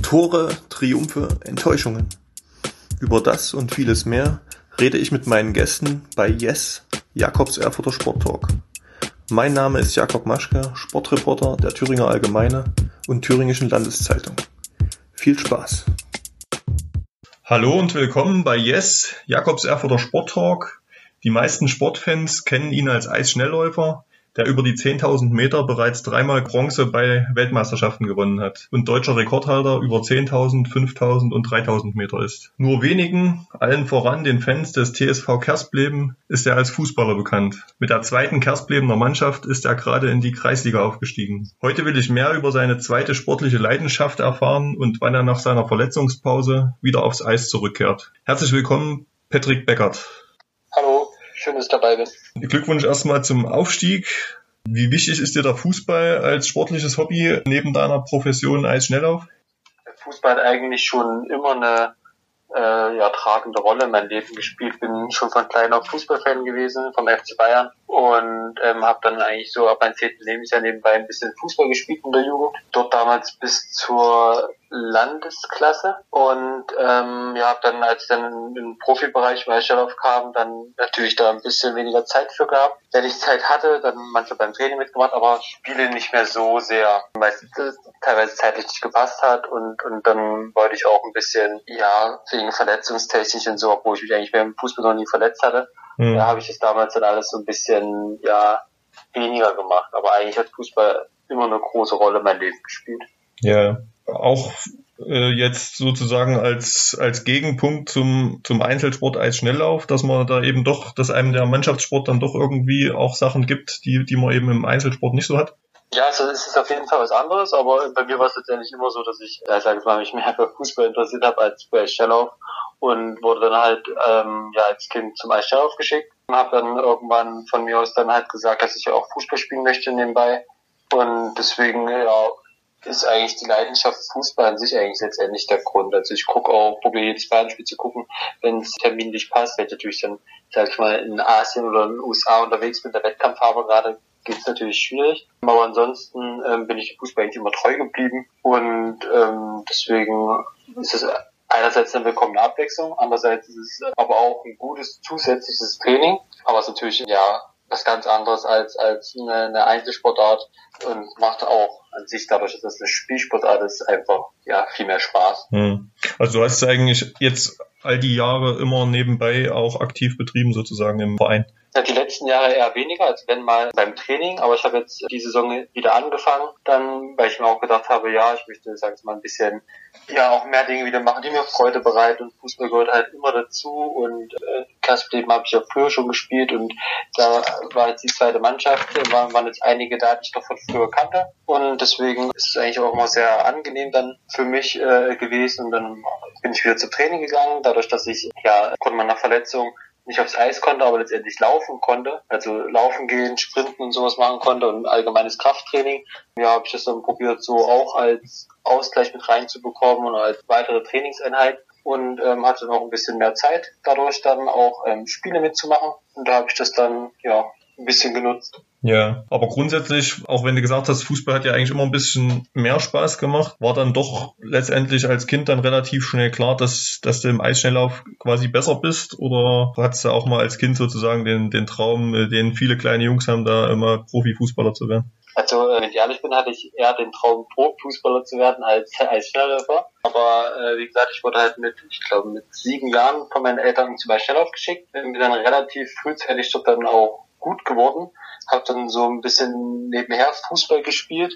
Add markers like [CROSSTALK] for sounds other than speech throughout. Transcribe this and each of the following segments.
Tore, Triumphe, Enttäuschungen. Über das und vieles mehr rede ich mit meinen Gästen bei Yes, Jakobs Erfurter Sporttalk. Mein Name ist Jakob Maschke, Sportreporter der Thüringer Allgemeine und Thüringischen Landeszeitung. Viel Spaß! Hallo und willkommen bei Yes, Jakobs Erfurter Sporttalk. Die meisten Sportfans kennen ihn als Eisschnellläufer, der über die 10.000 Meter bereits dreimal Bronze bei Weltmeisterschaften gewonnen hat und deutscher Rekordhalter über 10.000, 5.000 und 3.000 Meter ist. Nur wenigen, allen voran den Fans des TSV Kerspleben, ist er als Fußballer bekannt. Mit der zweiten Kersplebener Mannschaft ist er gerade in die Kreisliga aufgestiegen. Heute will ich mehr über seine zweite sportliche Leidenschaft erfahren und wann er nach seiner Verletzungspause wieder aufs Eis zurückkehrt. Herzlich willkommen, Patrick Beckert. Schön, dass ich dabei bin. Glückwunsch erstmal zum Aufstieg. Wie wichtig ist dir der Fußball als sportliches Hobby neben deiner Profession als Schnelllauf? Fußball hat eigentlich schon immer eine äh, ja, tragende Rolle in meinem Leben gespielt. Bin schon von klein auf Fußballfan gewesen, vom FC Bayern und ähm, habe dann eigentlich so ab meinem zehnten Lebensjahr nebenbei ein bisschen Fußball gespielt in der Jugend. Dort damals bis zur Landesklasse und ähm, ja, habe dann, als ich dann im Profibereich Meisterlauf kam, dann natürlich da ein bisschen weniger Zeit für gehabt. Wenn ich Zeit hatte, dann manchmal beim Training mitgemacht, aber Spiele nicht mehr so sehr, weil es teilweise zeitlich nicht gepasst hat und, und dann wollte ich auch ein bisschen, ja, wegen verletzungstechnisch und so, obwohl ich mich eigentlich beim Fußball noch nie verletzt hatte, mhm. da habe ich das damals dann alles so ein bisschen, ja, weniger gemacht. Aber eigentlich hat Fußball immer eine große Rolle in meinem Leben gespielt. Ja, auch äh, jetzt sozusagen als, als Gegenpunkt zum, zum Einzelsport als Schnelllauf, dass man da eben doch, dass einem der Mannschaftssport dann doch irgendwie auch Sachen gibt, die, die man eben im Einzelsport nicht so hat? Ja, also es ist auf jeden Fall was anderes, aber bei mir war es letztendlich immer so, dass ich, ja, ich mal, mich mehr für Fußball interessiert habe als für Schnelllauf und wurde dann halt ähm, ja als Kind zum Eisschnelllauf geschickt und habe dann irgendwann von mir aus dann halt gesagt, dass ich auch Fußball spielen möchte nebenbei und deswegen ja ist eigentlich die Leidenschaft Fußball an sich eigentlich letztendlich der Grund. Also ich gucke auch, probiere jedes Bayern-Spiel zu gucken, wenn es terminlich passt. Wenn ich natürlich dann, sag ich mal, in Asien oder in den USA unterwegs bin, der Wettkampf habe gerade, geht es natürlich schwierig. Aber ansonsten ähm, bin ich dem Fußball eigentlich immer treu geblieben und ähm, deswegen ist es einerseits eine willkommene Abwechslung, andererseits ist es aber auch ein gutes zusätzliches Training, aber es ist natürlich ja was ganz anderes als als eine, eine Einzelsportart und macht auch an sich dadurch, dass das eine Spielsportart ist, einfach ja viel mehr Spaß. Hm. Also du hast eigentlich jetzt all die Jahre immer nebenbei auch aktiv betrieben sozusagen im Verein. Ja, die letzten Jahre eher weniger, als wenn mal beim Training, aber ich habe jetzt die Saison wieder angefangen, dann, weil ich mir auch gedacht habe, ja, ich möchte, sagen wir mal, ein bisschen, ja, auch mehr Dinge wieder machen, die mir Freude bereiten und Fußball gehört halt immer dazu und äh, Klassenleben habe ich ja früher schon gespielt und da war jetzt die zweite Mannschaft, waren, waren jetzt einige da, die ich doch von früher kannte und deswegen ist es eigentlich auch immer sehr angenehm dann für mich äh, gewesen und dann bin ich wieder zum Training gegangen, dadurch, dass ich, ja, konnte man nach Verletzung nicht aufs Eis konnte, aber letztendlich laufen konnte. Also laufen gehen, sprinten und sowas machen konnte und allgemeines Krafttraining. Ja, habe ich das dann probiert, so auch als Ausgleich mit reinzubekommen und als weitere Trainingseinheit und ähm, hatte noch ein bisschen mehr Zeit dadurch dann auch ähm, Spiele mitzumachen. Und da habe ich das dann ja ein bisschen genutzt. Ja, aber grundsätzlich, auch wenn du gesagt hast, Fußball hat ja eigentlich immer ein bisschen mehr Spaß gemacht, war dann doch letztendlich als Kind dann relativ schnell klar, dass, dass du im Eisschnelllauf quasi besser bist? Oder hattest du auch mal als Kind sozusagen den, den Traum, äh, den viele kleine Jungs haben, da immer Profifußballer zu werden? Also, äh, wenn ich ehrlich bin, hatte ich eher den Traum, Profifußballer zu werden als, als Schnellläufer. Aber äh, wie gesagt, ich wurde halt mit, ich glaube, mit sieben Jahren von meinen Eltern zum Schnelllauf geschickt. Bin dann relativ frühzeitig dort dann auch gut geworden. Habe dann so ein bisschen nebenher Fußball gespielt.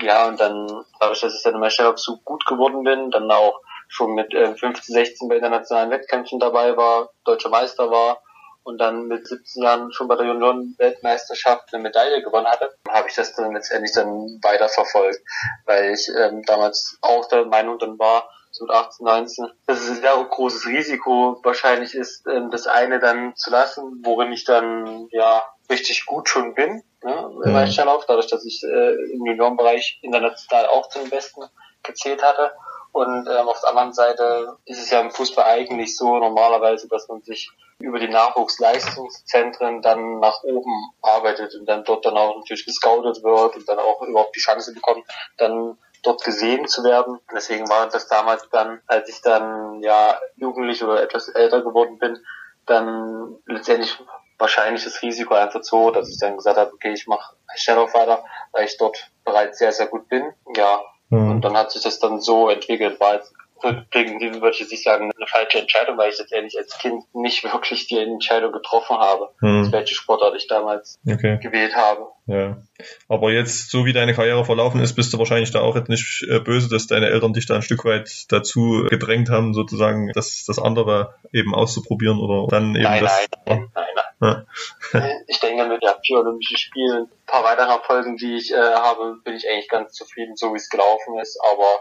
Ja, und dann, dadurch, dass ich dann immer schnell so gut geworden bin, dann auch schon mit äh, 15, 16 bei internationalen Wettkämpfen dabei war, deutscher Meister war und dann mit 17 Jahren schon bei der Junioren-Weltmeisterschaft eine Medaille gewonnen hatte, habe ich das dann letztendlich dann weiter verfolgt, weil ich ähm, damals auch der Meinung dann war, so mit 18, 19, dass es ein sehr großes Risiko wahrscheinlich ist, ähm, das eine dann zu lassen, worin ich dann ja richtig gut schon bin, ne, im Einstelllauf, dadurch, dass ich äh, im Juniorenbereich international auch zum Besten gezählt hatte. Und ähm, auf der anderen Seite ist es ja im Fußball eigentlich so normalerweise, dass man sich über die Nachwuchsleistungszentren dann nach oben arbeitet und dann dort dann auch natürlich gescoutet wird und dann auch überhaupt die Chance bekommt, dann dort gesehen zu werden. Deswegen war das damals dann, als ich dann ja jugendlich oder etwas älter geworden bin, dann letztendlich wahrscheinlich das Risiko einfach so, dass ich dann gesagt habe, okay, ich mache Shadow weiter, weil ich dort bereits sehr, sehr gut bin. Ja, mhm. und dann hat sich das dann so entwickelt, war jetzt die würde ich jetzt nicht sagen, eine falsche Entscheidung, weil ich letztendlich als Kind nicht [LAUGHS] wirklich die Entscheidung getroffen habe, hm. welche Sportart ich damals okay. gewählt habe. Ja. Aber jetzt, so wie deine Karriere verlaufen ist, bist du wahrscheinlich da auch jetzt nicht äh, böse, dass deine Eltern dich da ein Stück weit dazu gedrängt haben, sozusagen das, das andere eben auszuprobieren oder dann eben nein, das. Nein, nein, nein. Ja. Ich denke, mit ja, vier Olympischen Spielen, ein paar weitere Erfolgen, die ich äh, habe, bin ich eigentlich ganz zufrieden, so wie es gelaufen ist. Aber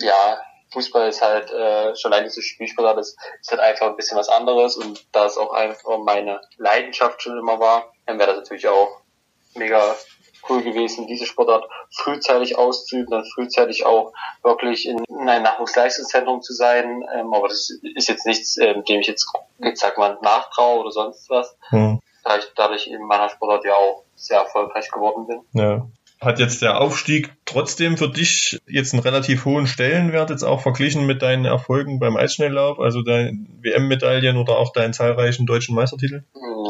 ja, Fußball ist halt äh, schon allein diese Spielsportart ist, ist halt einfach ein bisschen was anderes und da es auch einfach meine Leidenschaft schon immer war, dann wäre das natürlich auch mega cool gewesen, diese Sportart frühzeitig auszuüben, dann frühzeitig auch wirklich in, in einem Nachwuchsleistungszentrum zu sein. Ähm, aber das ist jetzt nichts, ähm, dem ich jetzt, jetzt sag mal, nachtraue oder sonst was. Hm. Da ich dadurch in meiner Sportart ja auch sehr erfolgreich geworden bin. Ja. Hat jetzt der Aufstieg trotzdem für dich jetzt einen relativ hohen Stellenwert, jetzt auch verglichen mit deinen Erfolgen beim Eisschnelllauf, also deine WM-Medaillen oder auch deinen zahlreichen deutschen Meistertiteln?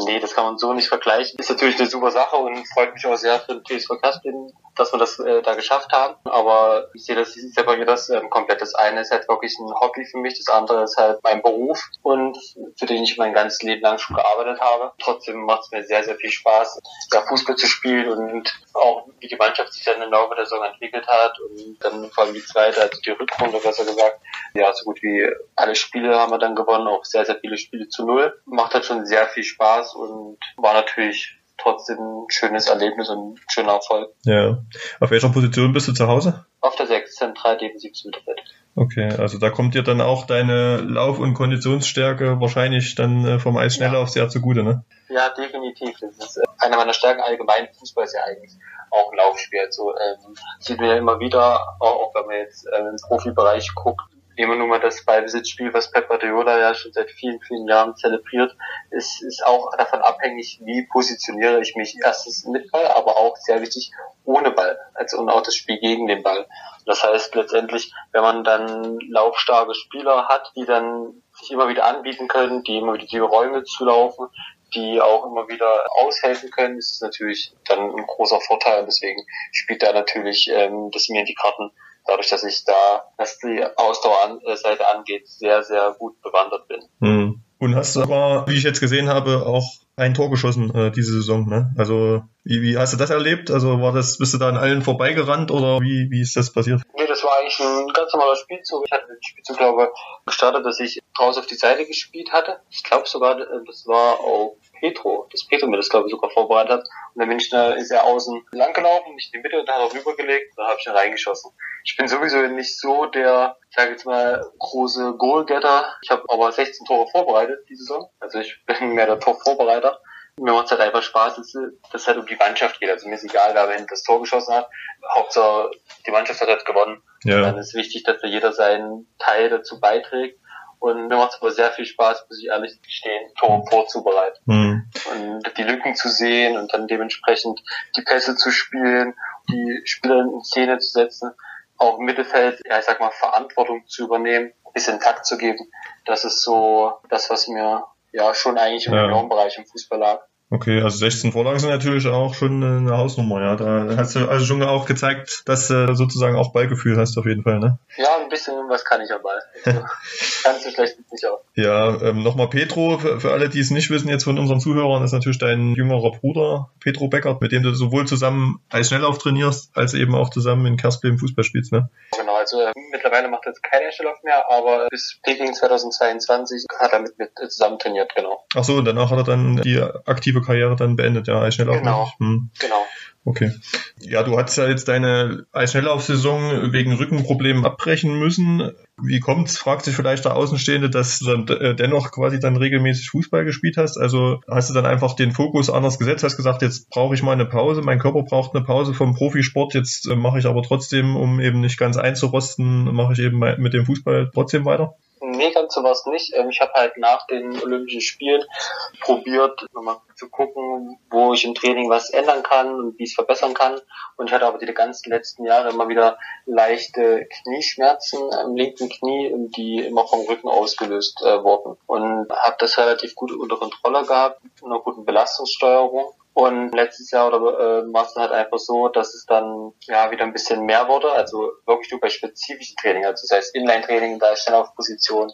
Nee, das kann man so nicht vergleichen. Ist natürlich eine super Sache und freut mich auch sehr für den TSV Kaspin, dass wir das äh, da geschafft haben. Aber ich sehe das, ich mir das ähm, komplett. Das eine ist halt wirklich ein Hobby für mich, das andere ist halt mein Beruf und für den ich mein ganzes Leben lang schon gearbeitet habe. Trotzdem macht es mir sehr, sehr viel Spaß, da Fußball zu spielen und auch wie die Mannschaft sich dann im Laufe der Saison entwickelt hat und dann vor allem die zweite, also die Rückrunde besser gesagt. Ja, so gut wie alle Spiele haben wir dann gewonnen, auch sehr, sehr viele Spiele zu null. Macht halt schon sehr viel Spaß und war natürlich trotzdem ein schönes Erlebnis und ein schöner Erfolg. Ja. Auf welcher Position bist du zu Hause? Auf der 6, zentral defensives Mittelfeld. Okay, also da kommt dir dann auch deine Lauf- und Konditionsstärke wahrscheinlich dann äh, vom Eis schneller ja. auf sehr zugute, ne? Ja, definitiv. Das ist äh, eine meiner Stärken allgemein. Fußball ist ja eigentlich auch ein Laufspiel. Also ähm, sieht man ja immer wieder, auch, auch wenn man jetzt äh, im Profibereich guckt, nehmen wir nur mal das Ballbesitzspiel, was Pep Guardiola ja schon seit vielen, vielen Jahren zelebriert, ist, ist auch davon abhängig, wie positioniere ich mich erstens mit Ball, aber auch sehr wichtig ohne Ball, also und auch das Spiel gegen den Ball. Das heißt letztendlich, wenn man dann laufstarke Spieler hat, die dann sich immer wieder anbieten können, die immer wieder die Räume zulaufen, die auch immer wieder aushelfen können, ist es natürlich dann ein großer Vorteil. Deswegen spielt da natürlich ähm, das mir die Karten, dadurch, dass ich da, was die Ausdauerseite angeht, sehr, sehr gut bewandert bin. Hm. Und hast aber, wie ich jetzt gesehen habe, auch ein Tor geschossen äh, diese Saison. Ne? Also wie, wie hast du das erlebt? Also war das, bist du da an allen vorbeigerannt oder wie, wie ist das passiert? Nee, das war eigentlich ein ganz normaler Spielzug. Ich hatte den Spielzug, glaube gestartet, dass ich draußen auf die Seite gespielt hatte. Ich glaube sogar, das war auf Petro, dass Petro mir das, glaube ich, sogar vorbereitet hat. Und dann bin ich da, ist er außen lang gelaufen, mich in die Mitte und dann hat er rübergelegt und dann habe ich ihn reingeschossen. Ich bin sowieso nicht so der, ich sage jetzt mal, große Goalgetter. Ich habe aber 16 Tore vorbereitet diese Saison. Also ich bin mehr der Torvorbereiter. Mir macht es halt einfach Spaß, dass, dass es halt um die Mannschaft geht. Also mir ist egal, wer am das Tor geschossen hat. Hauptsache, die Mannschaft hat halt gewonnen. Ja. Und dann ist wichtig, dass da jeder seinen Teil dazu beiträgt. Und mir macht es aber sehr viel Spaß, muss ich ehrlich gestehen, Tore vorzubereiten. Mhm. Und die Lücken zu sehen und dann dementsprechend die Pässe zu spielen, die Spieler in Szene zu setzen, auch im Mittelfeld, ja, ich sag mal, Verantwortung zu übernehmen, ein bisschen Takt zu geben. Das ist so das, was mir ja schon eigentlich im ja. Bereich im Fußball lag. Okay, also 16 Vorlagen sind natürlich auch schon eine Hausnummer, ja. Da hast du also schon auch gezeigt, dass du sozusagen auch Ballgefühl hast auf jeden Fall, ne? Ja, ein bisschen was kann ich am Ball. Also, [LAUGHS] ganz so schlecht nicht auch. Ja, ähm, nochmal Petro, für, für, alle, die es nicht wissen, jetzt von unseren Zuhörern, ist natürlich dein jüngerer Bruder, Petro Beckert, mit dem du sowohl zusammen als Schnelllauf trainierst, als eben auch zusammen in Kerspel im Fußball spielst, ne? Genau, also äh, mittlerweile macht er jetzt keinen Schnelllauf mehr, aber bis Peking 2022 hat er mit, mit zusammen trainiert, genau. Ach so, und danach hat er dann die aktive Karriere dann beendet, ja, als Schnelllauf. Genau, hm. genau. Okay. Ja, du hattest ja jetzt deine Eisschnelllaufsaison wegen Rückenproblemen abbrechen müssen. Wie kommt's, fragt sich vielleicht der Außenstehende, dass du dann äh, dennoch quasi dann regelmäßig Fußball gespielt hast? Also hast du dann einfach den Fokus anders gesetzt, hast gesagt, jetzt brauche ich mal eine Pause, mein Körper braucht eine Pause vom Profisport, jetzt äh, mache ich aber trotzdem, um eben nicht ganz einzurosten, mache ich eben mit dem Fußball trotzdem weiter? Sowas nicht. Ähm, ich habe halt nach den Olympischen Spielen probiert, nochmal zu gucken, wo ich im Training was ändern kann und wie es verbessern kann. Und ich hatte aber die ganzen letzten Jahre immer wieder leichte Knieschmerzen am linken Knie, die immer vom Rücken ausgelöst äh, wurden. Und habe das relativ gut unter Kontrolle gehabt, einer guten Belastungssteuerung und letztes Jahr oder äh, war es halt einfach so, dass es dann ja wieder ein bisschen mehr wurde, also wirklich nur bei spezifischen Training, also das heißt Inline-Training, da ist schnell auf Position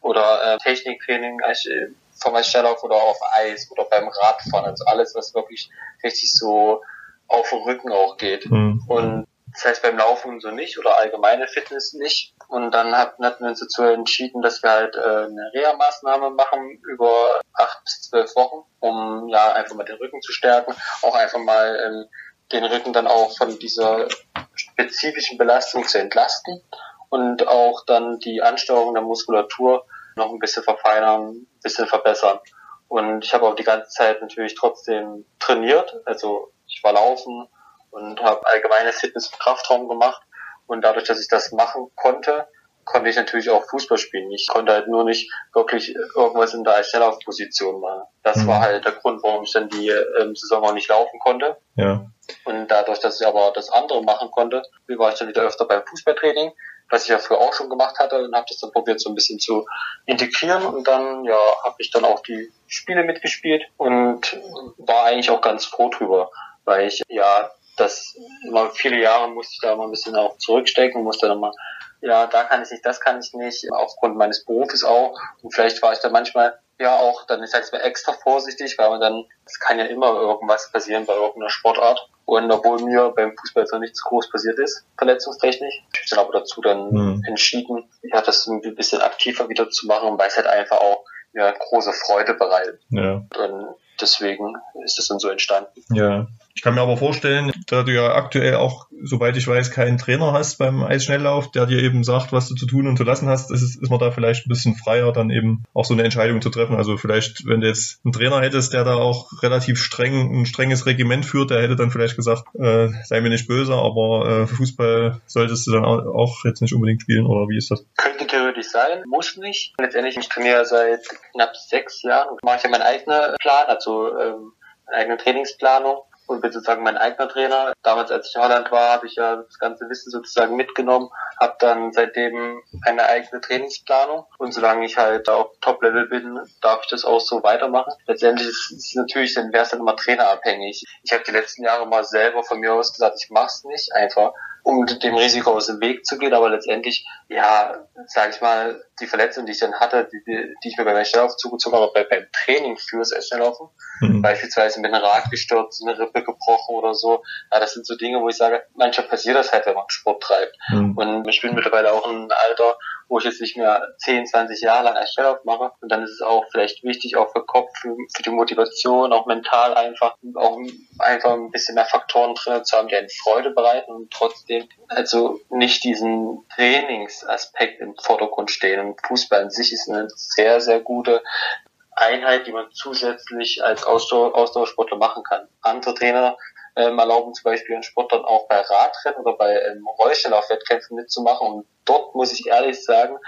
oder äh, Techniktraining äh, vom Schnelllauf oder auf Eis oder beim Radfahren, also alles, was wirklich richtig so auf den Rücken auch geht. Mhm. Und das heißt beim Laufen so nicht oder allgemeine Fitness nicht. Und dann hatten wir uns dazu entschieden, dass wir halt äh, eine Reha-Maßnahme machen über acht bis zwölf Wochen, um ja einfach mal den Rücken zu stärken, auch einfach mal ähm, den Rücken dann auch von dieser spezifischen Belastung zu entlasten und auch dann die Ansteuerung der Muskulatur noch ein bisschen verfeinern, ein bisschen verbessern. Und ich habe auch die ganze Zeit natürlich trotzdem trainiert, also ich war laufen, und habe allgemeines Fitness- und Kraftraum gemacht. Und dadurch, dass ich das machen konnte, konnte ich natürlich auch Fußball spielen. Ich konnte halt nur nicht wirklich irgendwas in der Schnelllaufposition machen. Das mhm. war halt der Grund, warum ich dann die ähm, Saison auch nicht laufen konnte. Ja. Und dadurch, dass ich aber das andere machen konnte, war ich dann wieder öfter beim Fußballtraining, was ich ja früher auch schon gemacht hatte und habe das dann probiert so ein bisschen zu integrieren und dann ja habe ich dann auch die Spiele mitgespielt und war eigentlich auch ganz froh drüber, weil ich ja das immer viele Jahre musste ich da immer ein bisschen auch zurückstecken, musste dann mal, ja, da kann ich nicht, das kann ich nicht, aufgrund meines Berufes auch. Und vielleicht war ich da manchmal ja auch, dann ich sag's mal extra vorsichtig, weil man dann, es kann ja immer irgendwas passieren bei irgendeiner Sportart. Und obwohl mir beim Fußball jetzt noch nichts groß passiert ist, verletzungstechnisch, ich habe dann aber dazu dann mhm. entschieden, ja, das ein bisschen aktiver wieder zu machen, weil es halt einfach auch ja, große Freude bereitet. Ja. Und deswegen ist es dann so entstanden. Ja. Ich kann mir aber vorstellen, da du ja aktuell auch, soweit ich weiß, keinen Trainer hast beim Eisschnelllauf, der dir eben sagt, was du zu tun und zu lassen hast, ist, ist man da vielleicht ein bisschen freier, dann eben auch so eine Entscheidung zu treffen. Also vielleicht, wenn du jetzt einen Trainer hättest, der da auch relativ streng, ein strenges Regiment führt, der hätte dann vielleicht gesagt, äh, sei mir nicht böse, aber äh, Fußball solltest du dann auch jetzt nicht unbedingt spielen, oder wie ist das? Könnte theoretisch sein, muss nicht. Letztendlich, ich trainiere seit knapp sechs Jahren mache ich ja meinen eigenen Plan, also ähm, eigene Trainingsplanung und bin sozusagen mein eigener Trainer. Damals, als ich in Holland war, habe ich ja das ganze Wissen sozusagen mitgenommen, habe dann seitdem eine eigene Trainingsplanung und solange ich halt auf Top-Level bin, darf ich das auch so weitermachen. Letztendlich ist es natürlich, dann wäre es dann immer trainerabhängig. Ich habe die letzten Jahre mal selber von mir aus gesagt, ich mach's nicht einfach, um dem Risiko aus dem Weg zu gehen, aber letztendlich, ja, sage ich mal, die Verletzung, die ich dann hatte, die, die ich mir beim Schnelllauf zugezogen habe, bei, beim Training fürs Schnelllaufen, mhm. beispielsweise mit einem Rad gestürzt, eine Rippe gebrochen oder so, ja, das sind so Dinge, wo ich sage, manchmal passiert das halt, wenn man Sport treibt. Mhm. Und ich bin mittlerweile auch in einem Alter, wo ich jetzt nicht mehr 10, 20 Jahre lang als Schnelllauf mache. Und dann ist es auch vielleicht wichtig, auch für Kopf, für, für die Motivation, auch mental einfach, auch einfach ein bisschen mehr Faktoren drin zu haben, die einen Freude bereiten und trotzdem also nicht diesen Trainingsaspekt im Vordergrund stehen. Und Fußball an sich ist eine sehr, sehr gute Einheit, die man zusätzlich als Ausdauer, Ausdauersportler machen kann. Andere Trainer ähm, erlauben zum Beispiel einen Sportlern auch bei Radrennen oder bei ähm, Rollstellauf-Wettkämpfen mitzumachen. Und dort muss ich ehrlich sagen,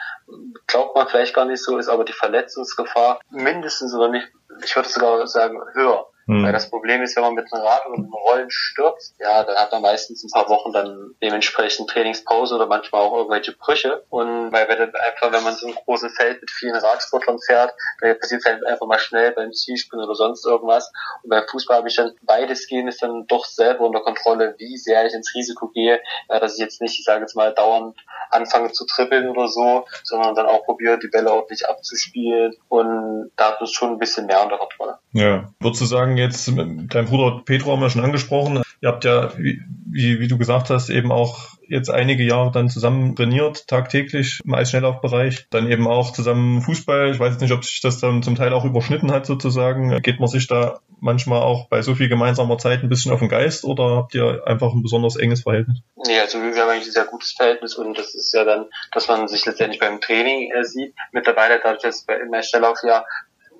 glaubt man vielleicht gar nicht so, ist aber die Verletzungsgefahr mindestens oder nicht, ich würde sogar sagen, höher. Mhm. Weil das Problem ist, wenn man mit einem Rad oder mit einem Rollen stürzt, ja, dann hat man meistens ein paar Wochen dann dementsprechend Trainingspause oder manchmal auch irgendwelche Brüche. Und weil wenn einfach, wenn man so ein großes Feld mit vielen Radsportlern fährt, dann passiert es halt einfach mal schnell beim Zielspringen oder sonst irgendwas. Und beim Fußball habe ich dann beides gehen ist dann doch selber unter Kontrolle, wie sehr ich ins Risiko gehe, ja, dass ich jetzt nicht, ich sage jetzt mal, dauernd anfange zu trippeln oder so, sondern dann auch probiere, die Bälle ordentlich abzuspielen. Und da hat es schon ein bisschen mehr unter Kontrolle. Ja. Würdest du sagen, jetzt, dein Bruder Petro haben wir schon angesprochen, Ihr habt ja, wie, wie, du gesagt hast, eben auch jetzt einige Jahre dann zusammen trainiert, tagtäglich im Eisschnelllaufbereich. Dann eben auch zusammen Fußball. Ich weiß jetzt nicht, ob sich das dann zum Teil auch überschnitten hat sozusagen. Geht man sich da manchmal auch bei so viel gemeinsamer Zeit ein bisschen auf den Geist oder habt ihr einfach ein besonders enges Verhältnis? Nee, also wir haben eigentlich ein sehr gutes Verhältnis und das ist ja dann, dass man sich letztendlich beim Training äh, sieht. Mittlerweile dadurch, dass bei im Eisschnelllauf ja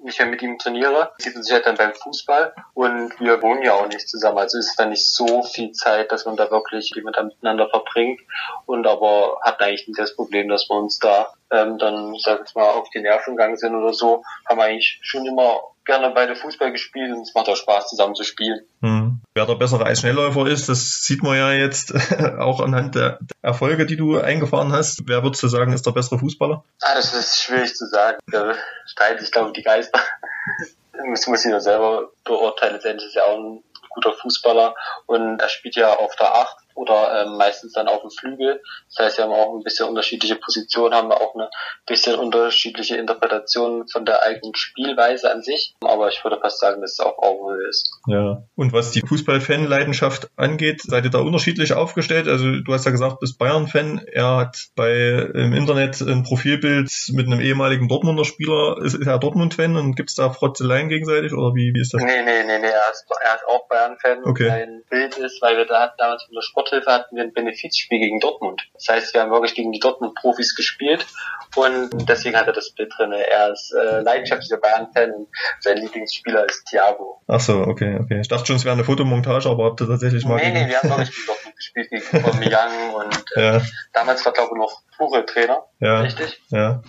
nicht mehr mit ihm trainiere, sieht man sich halt dann beim Fußball und wir wohnen ja auch nicht zusammen. Also ist dann nicht so viel Zeit, dass man da wirklich miteinander verbringt und aber hat eigentlich nicht das Problem, dass wir uns da ähm, dann, ich sag jetzt mal, auf die Nerven gegangen sind oder so, haben wir eigentlich schon immer gerne beide Fußball gespielt und es macht auch Spaß, zusammen zu spielen. Hm. Wer der bessere Eisschnellläufer ist, das sieht man ja jetzt [LAUGHS] auch anhand der Erfolge, die du eingefahren hast. Wer würdest du sagen, ist der bessere Fußballer? Ah, das ist schwierig zu sagen. Da streiten sich, glaube ich, die Geister. Das muss ich nur selber beurteilen. Letztendlich ist er auch ein guter Fußballer und er spielt ja auf der Acht oder ähm, meistens dann auf dem Flügel. Das heißt, wir haben auch ein bisschen unterschiedliche Positionen, haben auch eine bisschen unterschiedliche Interpretation von der eigenen Spielweise an sich. Aber ich würde fast sagen, dass es auf Augenhöhe ist. Ja. Und was die Fußball-Fan-Leidenschaft angeht, seid ihr da unterschiedlich aufgestellt? Also du hast ja gesagt, bist Bayern-Fan. Er hat bei im Internet ein Profilbild mit einem ehemaligen Dortmunder Spieler. Ist, ist er Dortmund-Fan und gibt es da Frotzeleien gegenseitig oder wie, wie ist das? Nee, nee, nee, nee. Er ist, er ist auch Bayern-Fan. Okay. Sein Bild ist, weil wir da damals von der Sport Sporthilfe hatten wir ein Benefizspiel gegen Dortmund. Das heißt, wir haben wirklich gegen die Dortmund-Profis gespielt und deswegen hat er das Bild drin. Er ist äh, leidenschaftlicher Bayern-Fan und sein Lieblingsspieler ist Thiago. Ach so, okay, okay. Ich dachte schon, es wäre eine Fotomontage, aber habt ihr tatsächlich mal... Nee, nee, wir haben wirklich gegen Dortmund gespielt, gegen Aubameyang und [LAUGHS] äh, ja. damals war, glaube ich, noch Tuchel Trainer. Ja. Richtig? Ja.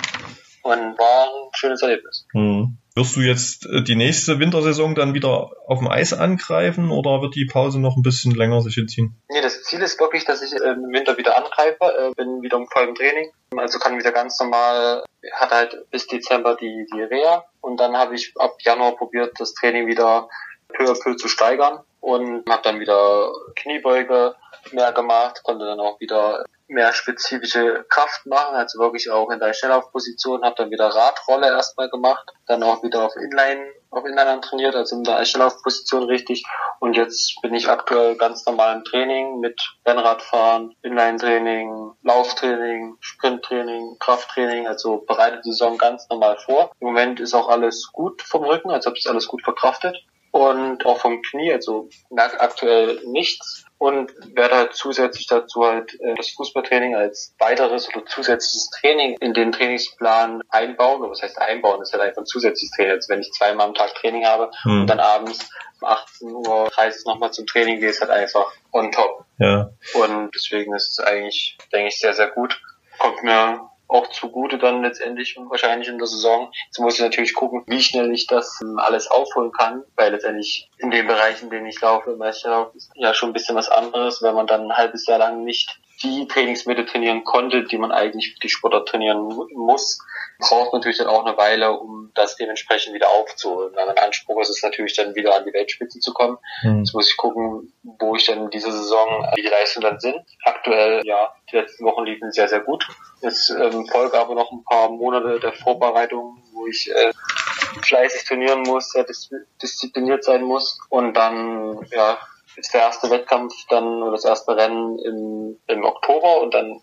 Und war ein schönes Erlebnis. Mhm. Wirst du jetzt äh, die nächste Wintersaison dann wieder auf dem Eis angreifen oder wird die Pause noch ein bisschen länger sich hinziehen? Nee, das Ziel ist wirklich, dass ich äh, im Winter wieder angreife, äh, bin wieder im vollen Training, also kann wieder ganz normal, hat halt bis Dezember die, die Reha und dann habe ich ab Januar probiert, das Training wieder peu à peu zu steigern und habe dann wieder Kniebeuge mehr gemacht, konnte dann auch wieder mehr spezifische Kraft machen, also wirklich auch in der Schnelllaufposition, habe dann wieder Radrolle erstmal gemacht, dann auch wieder auf Inline, auf Inline trainiert, also in der Schnelllaufposition richtig. Und jetzt bin ich aktuell ganz normal im Training mit Rennradfahren, Inline-Training, Lauftraining, Sprinttraining, Krafttraining, also bereitet die Saison ganz normal vor. Im Moment ist auch alles gut vom Rücken, also habe ich alles gut verkraftet. Und auch vom Knie, also merke aktuell nichts und werde halt zusätzlich dazu halt äh, das Fußballtraining als weiteres oder zusätzliches Training in den Trainingsplan einbauen. Oder was heißt einbauen? Das ist halt einfach ein zusätzliches Training. Also wenn ich zweimal am Tag Training habe hm. und dann abends um 18 Uhr 30 nochmal zum Training gehe, ist halt einfach on top. Ja. Und deswegen ist es eigentlich, denke ich, sehr, sehr gut. Kommt mir auch zugute dann letztendlich wahrscheinlich in der Saison. Jetzt muss ich natürlich gucken, wie schnell ich das ähm, alles aufholen kann, weil letztendlich in den Bereichen, in denen ich laufe, Meisterlauf, ist ja schon ein bisschen was anderes, wenn man dann ein halbes Jahr lang nicht die Trainingsmittel trainieren konnte, die man eigentlich für die Sportler trainieren muss, braucht natürlich dann auch eine Weile, um das dementsprechend wieder aufzuholen. Mein Anspruch ist es natürlich dann wieder an die Weltspitze zu kommen. Mhm. Jetzt muss ich gucken, wo ich dann diese Saison, wie die Leistungen dann sind. Aktuell, ja, die letzten Wochen liefen sehr, sehr gut. Jetzt ähm, folge aber noch ein paar Monate der Vorbereitung, wo ich äh, fleißig trainieren muss, sehr dis diszipliniert sein muss und dann, ja, ist der erste Wettkampf dann oder das erste Rennen im, im Oktober und dann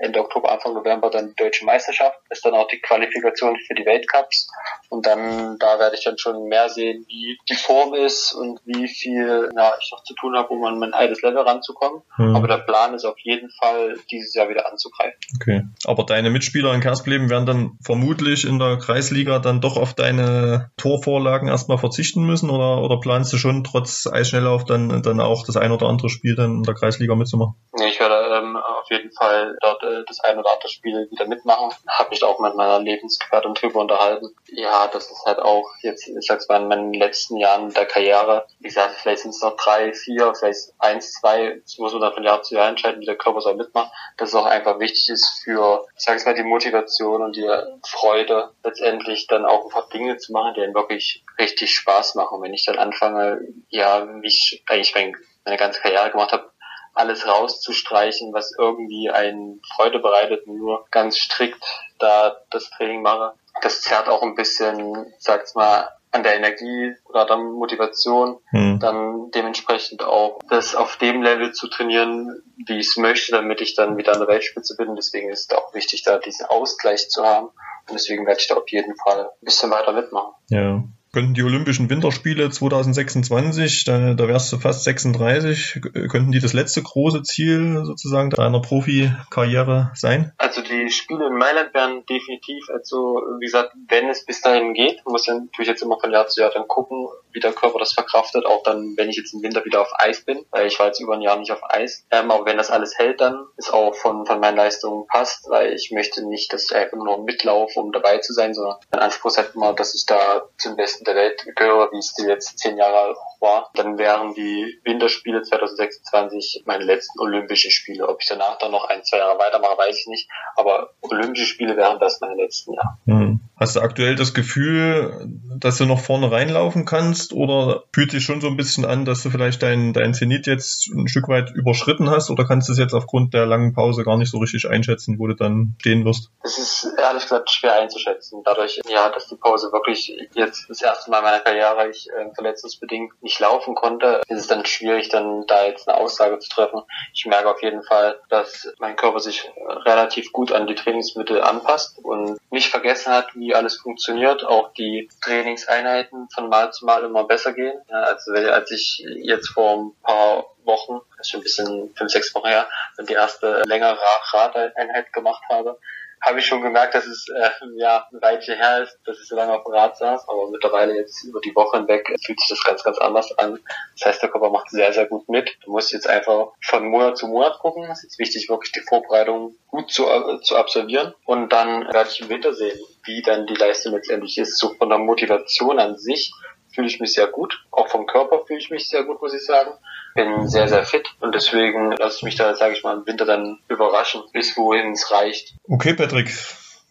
Ende Oktober, Anfang November dann die deutsche Meisterschaft, ist dann auch die Qualifikation für die Weltcups und dann da werde ich dann schon mehr sehen, wie die Form ist und wie viel ja, ich noch zu tun habe, um an mein altes Level ranzukommen. Mhm. Aber der Plan ist auf jeden Fall, dieses Jahr wieder anzugreifen. Okay. Aber deine Mitspieler in Kerskleben werden dann vermutlich in der Kreisliga dann doch auf deine Torvorlagen erstmal verzichten müssen oder, oder planst du schon trotz Eisschnelllauf dann dann auch das ein oder andere Spiel dann in der Kreisliga mitzumachen? Ich werde ähm, jeden Fall dort äh, das ein oder andere Spiel wieder mitmachen. Habe mich auch mit meiner Lebensgefährtin drüber unterhalten. Ja, das ist halt auch jetzt, ich sag's mal, in meinen letzten Jahren der Karriere, wie gesagt, vielleicht sind es noch drei, vier, vielleicht eins, zwei, das muss man dann von Jahr zu Jahr entscheiden, wie der Körper soll mitmachen, dass es auch einfach wichtig ist für, ich sag's mal, die Motivation und die Freude, letztendlich dann auch ein paar Dinge zu machen, die einem wirklich richtig Spaß machen. Wenn ich dann anfange, ja, wie ich eigentlich mein, meine ganze Karriere gemacht habe, alles rauszustreichen, was irgendwie einen Freude bereitet und nur ganz strikt da das Training mache. Das zerrt auch ein bisschen, sag's mal, an der Energie oder der Motivation, hm. dann dementsprechend auch das auf dem Level zu trainieren, wie ich es möchte, damit ich dann wieder an der Weltspitze bin. Deswegen ist es auch wichtig, da diesen Ausgleich zu haben. Und deswegen werde ich da auf jeden Fall ein bisschen weiter mitmachen. Ja könnten die Olympischen Winterspiele 2026, da, da wärst du fast 36, könnten die das letzte große Ziel sozusagen deiner Profikarriere sein? Also die Spiele in Mailand wären definitiv, also wie gesagt, wenn es bis dahin geht, muss ja natürlich jetzt immer von Jahr zu Jahr dann gucken, wie der Körper das verkraftet, auch dann, wenn ich jetzt im Winter wieder auf Eis bin, weil ich war jetzt über ein Jahr nicht auf Eis. Ähm, aber wenn das alles hält, dann ist auch von, von meinen Leistungen passt, weil ich möchte nicht, dass ich einfach nur mitlaufe, um dabei zu sein, sondern mein Anspruch ist halt immer, dass ich da zum Besten der Welt gehöre, wie es die letzten zehn Jahre war. Dann wären die Winterspiele 2026 meine letzten Olympischen Spiele. Ob ich danach dann noch ein, zwei Jahre weitermache, weiß ich nicht. Aber Olympische Spiele wären das meine letzten Jahre. Hm. Hast du aktuell das Gefühl, dass du noch vorne reinlaufen kannst oder fühlt sich schon so ein bisschen an, dass du vielleicht dein, dein Zenit jetzt ein Stück weit überschritten hast oder kannst du es jetzt aufgrund der langen Pause gar nicht so richtig einschätzen, wo du dann stehen wirst? Es ist ehrlich gesagt schwer einzuschätzen. Dadurch, ja, dass die Pause wirklich jetzt das erste Mal in meiner Karriere ich äh, verletzungsbedingt nicht laufen konnte, ist es dann schwierig, dann da jetzt eine Aussage zu treffen. Ich merke auf jeden Fall, dass mein Körper sich relativ gut an die Trainingsmittel anpasst und nicht vergessen hat, wie alles funktioniert, auch die Trainingseinheiten von Mal zu Mal immer besser gehen. Ja, also als ich jetzt vor ein paar Wochen, schon ein bisschen fünf, sechs Wochen her, die erste längere Radeinheit gemacht habe, habe ich schon gemerkt, dass es äh, ja ein Weilchen her ist, dass ich so lange auf dem Rad saß, aber mittlerweile jetzt über die Woche hinweg fühlt sich das ganz, ganz anders an. Das heißt, der Körper macht sehr, sehr gut mit. Du musst jetzt einfach von Monat zu Monat gucken. Es ist wichtig, wirklich die Vorbereitung gut zu, äh, zu absolvieren und dann werde ich im Winter sehen, wie dann die Leistung letztendlich ist. So von der Motivation an sich fühle ich mich sehr gut. Auch vom Körper fühle ich mich sehr gut, muss ich sagen bin sehr, sehr fit und deswegen lasse ich mich da, sage ich mal, im Winter dann überraschen, bis wohin es reicht. Okay, Patrick.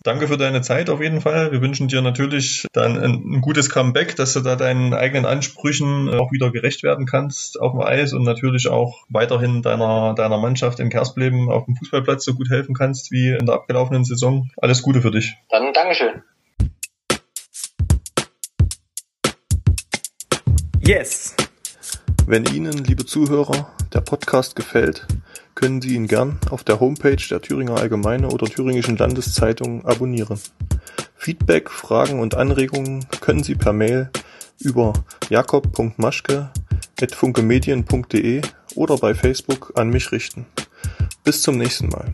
Danke für deine Zeit auf jeden Fall. Wir wünschen dir natürlich dann ein, gutes Comeback, dass du da deinen eigenen Ansprüchen auch wieder gerecht werden kannst auf dem Eis und natürlich auch weiterhin deiner, deiner Mannschaft in Kerspleben auf dem Fußballplatz so gut helfen kannst wie in der abgelaufenen Saison. Alles Gute für dich. Dann Dankeschön. Yes. Wenn Ihnen, liebe Zuhörer, der Podcast gefällt, können Sie ihn gern auf der Homepage der Thüringer Allgemeine oder Thüringischen Landeszeitung abonnieren. Feedback, Fragen und Anregungen können Sie per Mail über jakob.maschke.funkemedien.de oder bei Facebook an mich richten. Bis zum nächsten Mal.